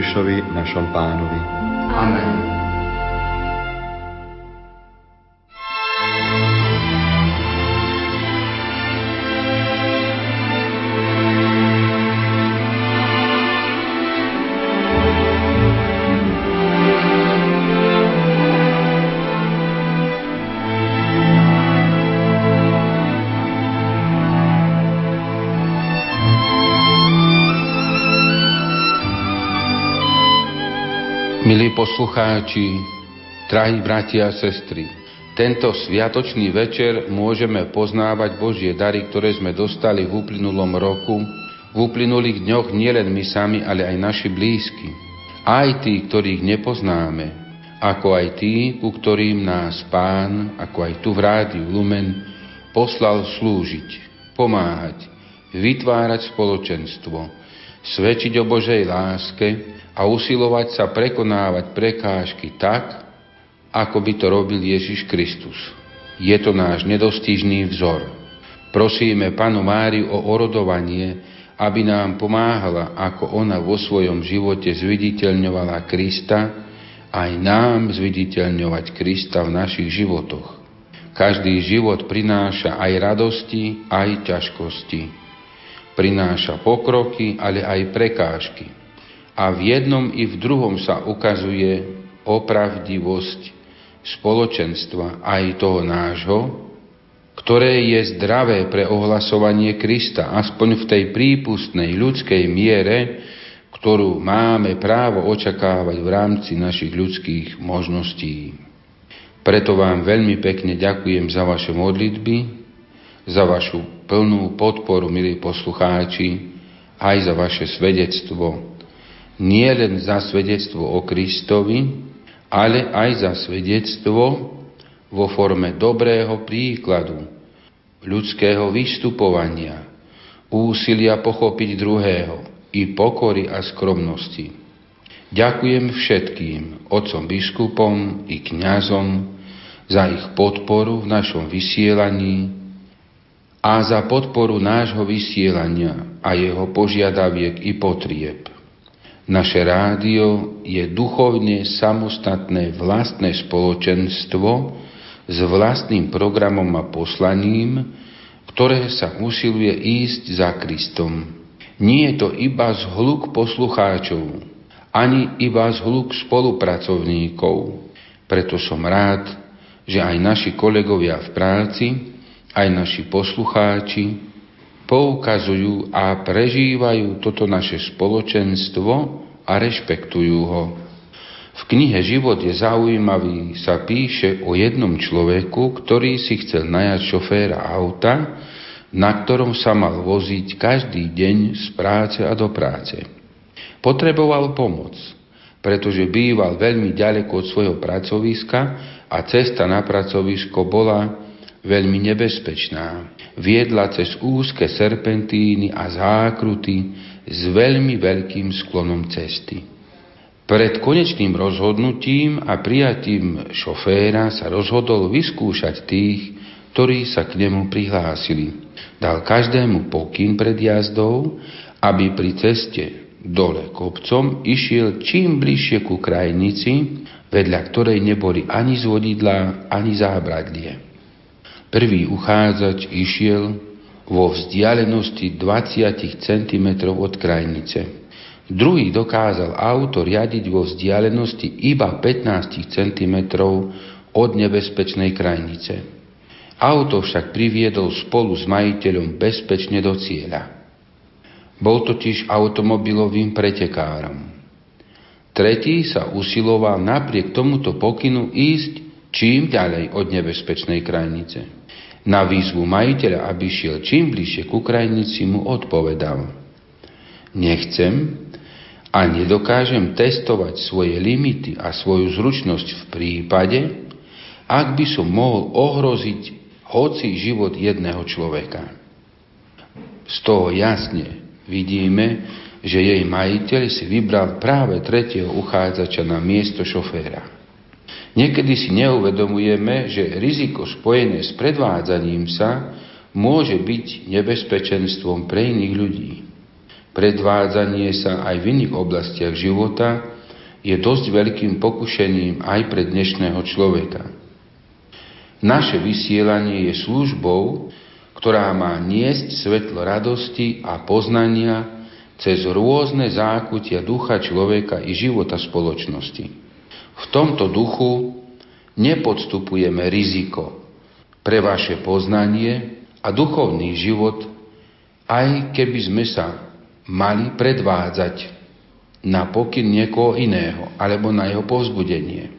Ježišovi, našom pánovi. Amen. Milí poslucháči, drahí bratia a sestry, tento sviatočný večer môžeme poznávať Božie dary, ktoré sme dostali v uplynulom roku, v uplynulých dňoch nielen my sami, ale aj naši blízky. Aj tí, ktorých nepoznáme, ako aj tí, ku ktorým nás Pán, ako aj tu v rádiu Lumen, poslal slúžiť, pomáhať, vytvárať spoločenstvo, svedčiť o Božej láske, a usilovať sa prekonávať prekážky tak, ako by to robil Ježiš Kristus. Je to náš nedostižný vzor. Prosíme Panu Máriu o orodovanie, aby nám pomáhala, ako ona vo svojom živote zviditeľňovala Krista, aj nám zviditeľňovať Krista v našich životoch. Každý život prináša aj radosti, aj ťažkosti. Prináša pokroky, ale aj prekážky a v jednom i v druhom sa ukazuje opravdivosť spoločenstva aj toho nášho, ktoré je zdravé pre ohlasovanie Krista, aspoň v tej prípustnej ľudskej miere, ktorú máme právo očakávať v rámci našich ľudských možností. Preto vám veľmi pekne ďakujem za vaše modlitby, za vašu plnú podporu, milí poslucháči, aj za vaše svedectvo nie len za svedectvo o Kristovi, ale aj za svedectvo vo forme dobrého príkladu, ľudského vystupovania, úsilia pochopiť druhého i pokory a skromnosti. Ďakujem všetkým otcom biskupom i kňazom za ich podporu v našom vysielaní a za podporu nášho vysielania a jeho požiadaviek i potrieb. Naše rádio je duchovne samostatné vlastné spoločenstvo s vlastným programom a poslaním, ktoré sa usiluje ísť za Kristom. Nie je to iba zhluk poslucháčov, ani iba zhluk spolupracovníkov. Preto som rád, že aj naši kolegovia v práci, aj naši poslucháči poukazujú a prežívajú toto naše spoločenstvo a rešpektujú ho. V knihe Život je zaujímavý sa píše o jednom človeku, ktorý si chcel najať šoféra auta, na ktorom sa mal voziť každý deň z práce a do práce. Potreboval pomoc, pretože býval veľmi ďaleko od svojho pracoviska a cesta na pracovisko bola veľmi nebezpečná. Viedla cez úzke serpentíny a zákruty s veľmi veľkým sklonom cesty. Pred konečným rozhodnutím a prijatím šoféra sa rozhodol vyskúšať tých, ktorí sa k nemu prihlásili. Dal každému pokyn pred jazdou, aby pri ceste dole kopcom išiel čím bližšie ku krajnici, vedľa ktorej neboli ani zvodidlá, ani zábradlie. Prvý uchádzač išiel vo vzdialenosti 20 cm od krajnice. Druhý dokázal auto riadiť vo vzdialenosti iba 15 cm od nebezpečnej krajnice. Auto však priviedol spolu s majiteľom bezpečne do cieľa. Bol totiž automobilovým pretekárom. Tretí sa usiloval napriek tomuto pokynu ísť čím ďalej od nebezpečnej krajnice. Na výzvu majiteľa, aby šiel čím bližšie ku krajnici, mu odpovedal. Nechcem a nedokážem testovať svoje limity a svoju zručnosť v prípade, ak by som mohol ohroziť hoci život jedného človeka. Z toho jasne vidíme, že jej majiteľ si vybral práve tretieho uchádzača na miesto šoféra. Niekedy si neuvedomujeme, že riziko spojené s predvádzaním sa môže byť nebezpečenstvom pre iných ľudí. predvádzanie sa aj v iných oblastiach života je dosť veľkým pokušením aj pre dnešného človeka. Naše vysielanie je službou, ktorá má niesť svetlo radosti a poznania cez rôzne zákutia ducha človeka i života spoločnosti. V tomto duchu nepodstupujeme riziko pre vaše poznanie a duchovný život, aj keby sme sa mali predvádzať na pokyn niekoho iného alebo na jeho povzbudenie.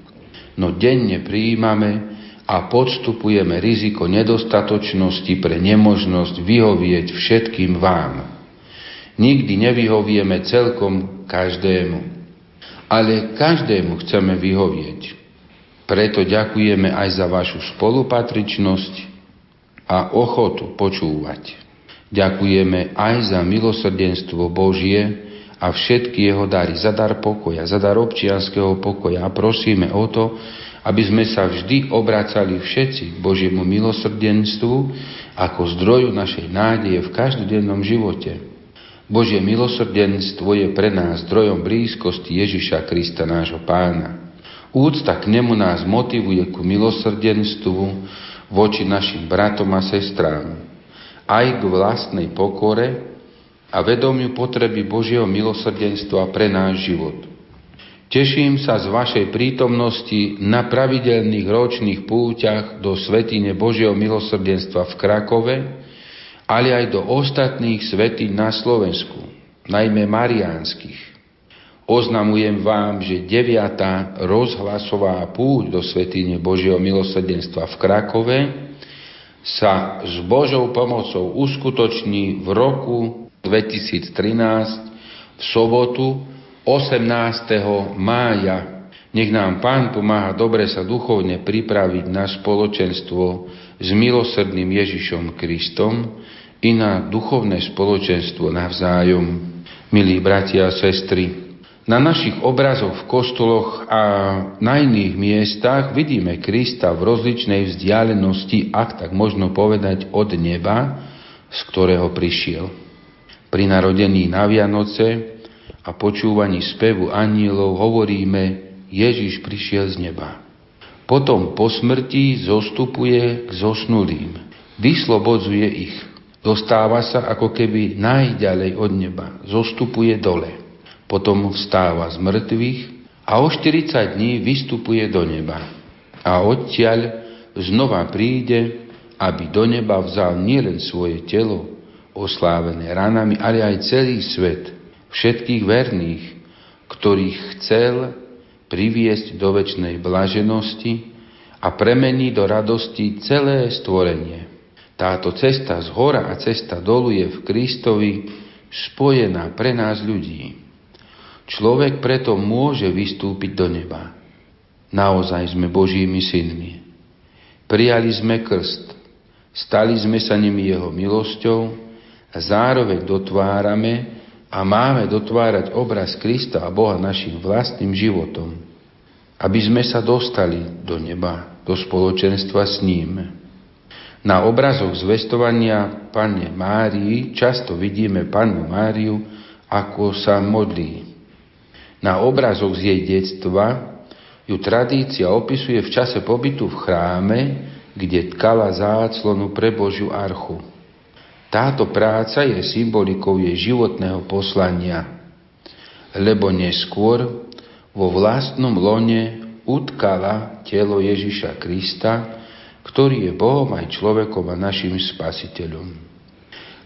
No denne prijímame a podstupujeme riziko nedostatočnosti pre nemožnosť vyhovieť všetkým vám. Nikdy nevyhovieme celkom každému, ale každému chceme vyhovieť. Preto ďakujeme aj za vašu spolupatričnosť a ochotu počúvať. Ďakujeme aj za milosrdenstvo Božie, a všetky jeho dary, za dar pokoja, za dar občianského pokoja a prosíme o to, aby sme sa vždy obracali všetci k Božiemu milosrdenstvu ako zdroju našej nádeje v každodennom živote. Božie milosrdenstvo je pre nás zdrojom blízkosti Ježiša Krista, nášho pána. Úcta k nemu nás motivuje ku milosrdenstvu voči našim bratom a sestrám, aj k vlastnej pokore, a vedomiu potreby Božieho milosrdenstva pre náš život. Teším sa z vašej prítomnosti na pravidelných ročných púťach do Svetine Božieho milosrdenstva v Krakove, ale aj do ostatných svetín na Slovensku, najmä mariánskych. Oznamujem vám, že deviatá rozhlasová púť do Svetine Božieho milosrdenstva v Krakove sa s Božou pomocou uskutoční v roku 2013 v sobotu 18. mája. Nech nám Pán pomáha dobre sa duchovne pripraviť na spoločenstvo s milosrdným Ježišom Kristom i na duchovné spoločenstvo navzájom. Milí bratia a sestry, na našich obrazoch v kostoloch a na iných miestach vidíme Krista v rozličnej vzdialenosti, ak tak možno povedať, od neba, z ktorého prišiel. Pri narodení na Vianoce a počúvaní spevu anielov hovoríme, Ježiš prišiel z neba. Potom po smrti zostupuje k zosnulým. Vyslobodzuje ich. Dostáva sa ako keby najďalej od neba. Zostupuje dole. Potom vstáva z mŕtvych a o 40 dní vystupuje do neba. A odtiaľ znova príde, aby do neba vzal nielen svoje telo, oslávené ranami, ale aj celý svet, všetkých verných, ktorých chcel priviesť do väčšnej blaženosti a premení do radosti celé stvorenie. Táto cesta z hora a cesta dolu je v Kristovi spojená pre nás ľudí. Človek preto môže vystúpiť do neba. Naozaj sme Božími synmi. Prijali sme krst, stali sme sa nimi jeho milosťou, a zároveň dotvárame a máme dotvárať obraz Krista a Boha našim vlastným životom, aby sme sa dostali do neba, do spoločenstva s ním. Na obrazoch zvestovania Panne Márii často vidíme Pannu Máriu, ako sa modlí. Na obrazoch z jej detstva ju tradícia opisuje v čase pobytu v chráme, kde tkala záclonu pre Božiu archu. Táto práca je symbolikou jej životného poslania, lebo neskôr vo vlastnom lone utkala telo Ježiša Krista, ktorý je Bohom aj človekom a našim spasiteľom.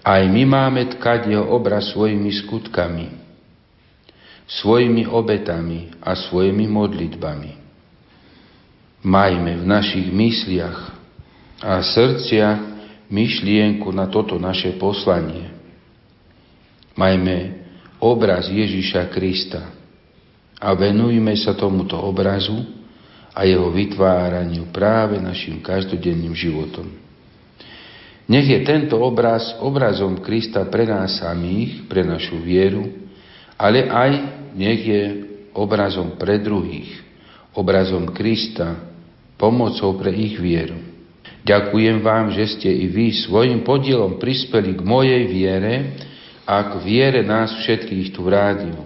Aj my máme tkať jeho obraz svojimi skutkami, svojimi obetami a svojimi modlitbami. Majme v našich mysliach a srdciach myšlienku na toto naše poslanie. Majme obraz Ježiša Krista a venujme sa tomuto obrazu a jeho vytváraniu práve našim každodenným životom. Nech je tento obraz obrazom Krista pre nás samých, pre našu vieru, ale aj nech je obrazom pre druhých, obrazom Krista, pomocou pre ich vieru. Ďakujem vám, že ste i vy svojim podielom prispeli k mojej viere a k viere nás všetkých tu v rádiu.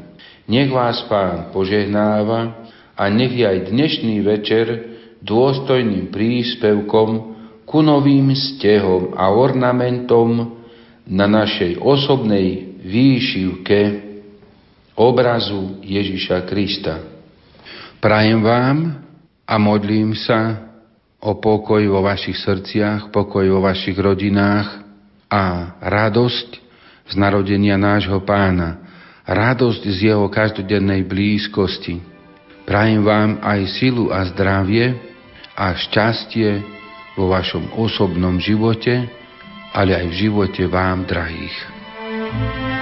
Nech vás Pán požehnáva a nech je aj dnešný večer dôstojným príspevkom ku novým stehom a ornamentom na našej osobnej výšivke obrazu Ježiša Krista. Prajem vám a modlím sa o pokoj vo vašich srdciach, pokoj vo vašich rodinách a radosť z narodenia nášho pána, radosť z jeho každodennej blízkosti. Prajem vám aj silu a zdravie a šťastie vo vašom osobnom živote, ale aj v živote vám drahých. thank you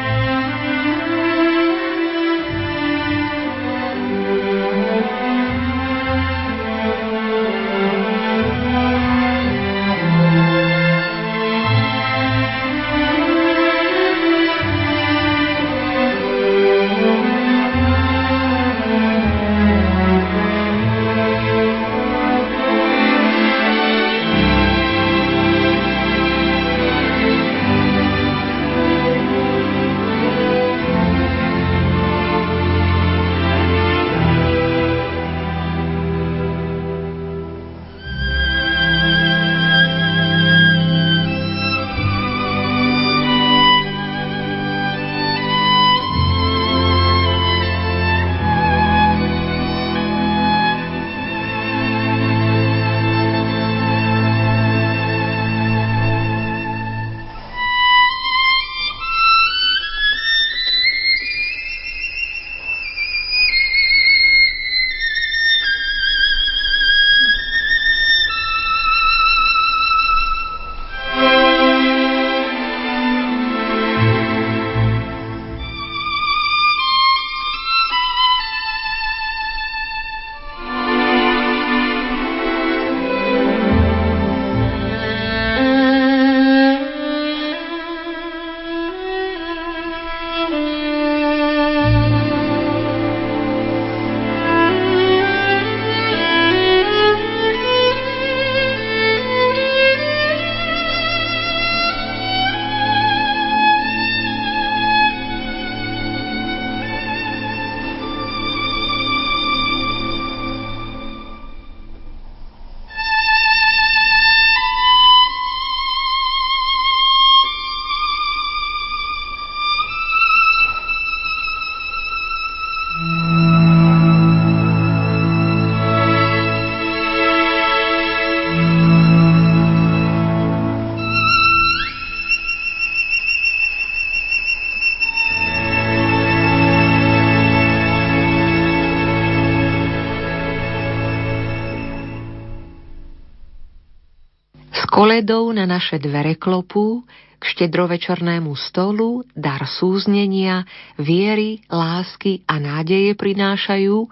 koledou na naše dvere klopú, k štedrovečernému stolu dar súznenia, viery, lásky a nádeje prinášajú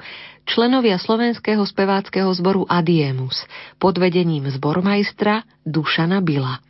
členovia slovenského speváckého zboru Adiemus pod vedením zbormajstra Dušana Bila.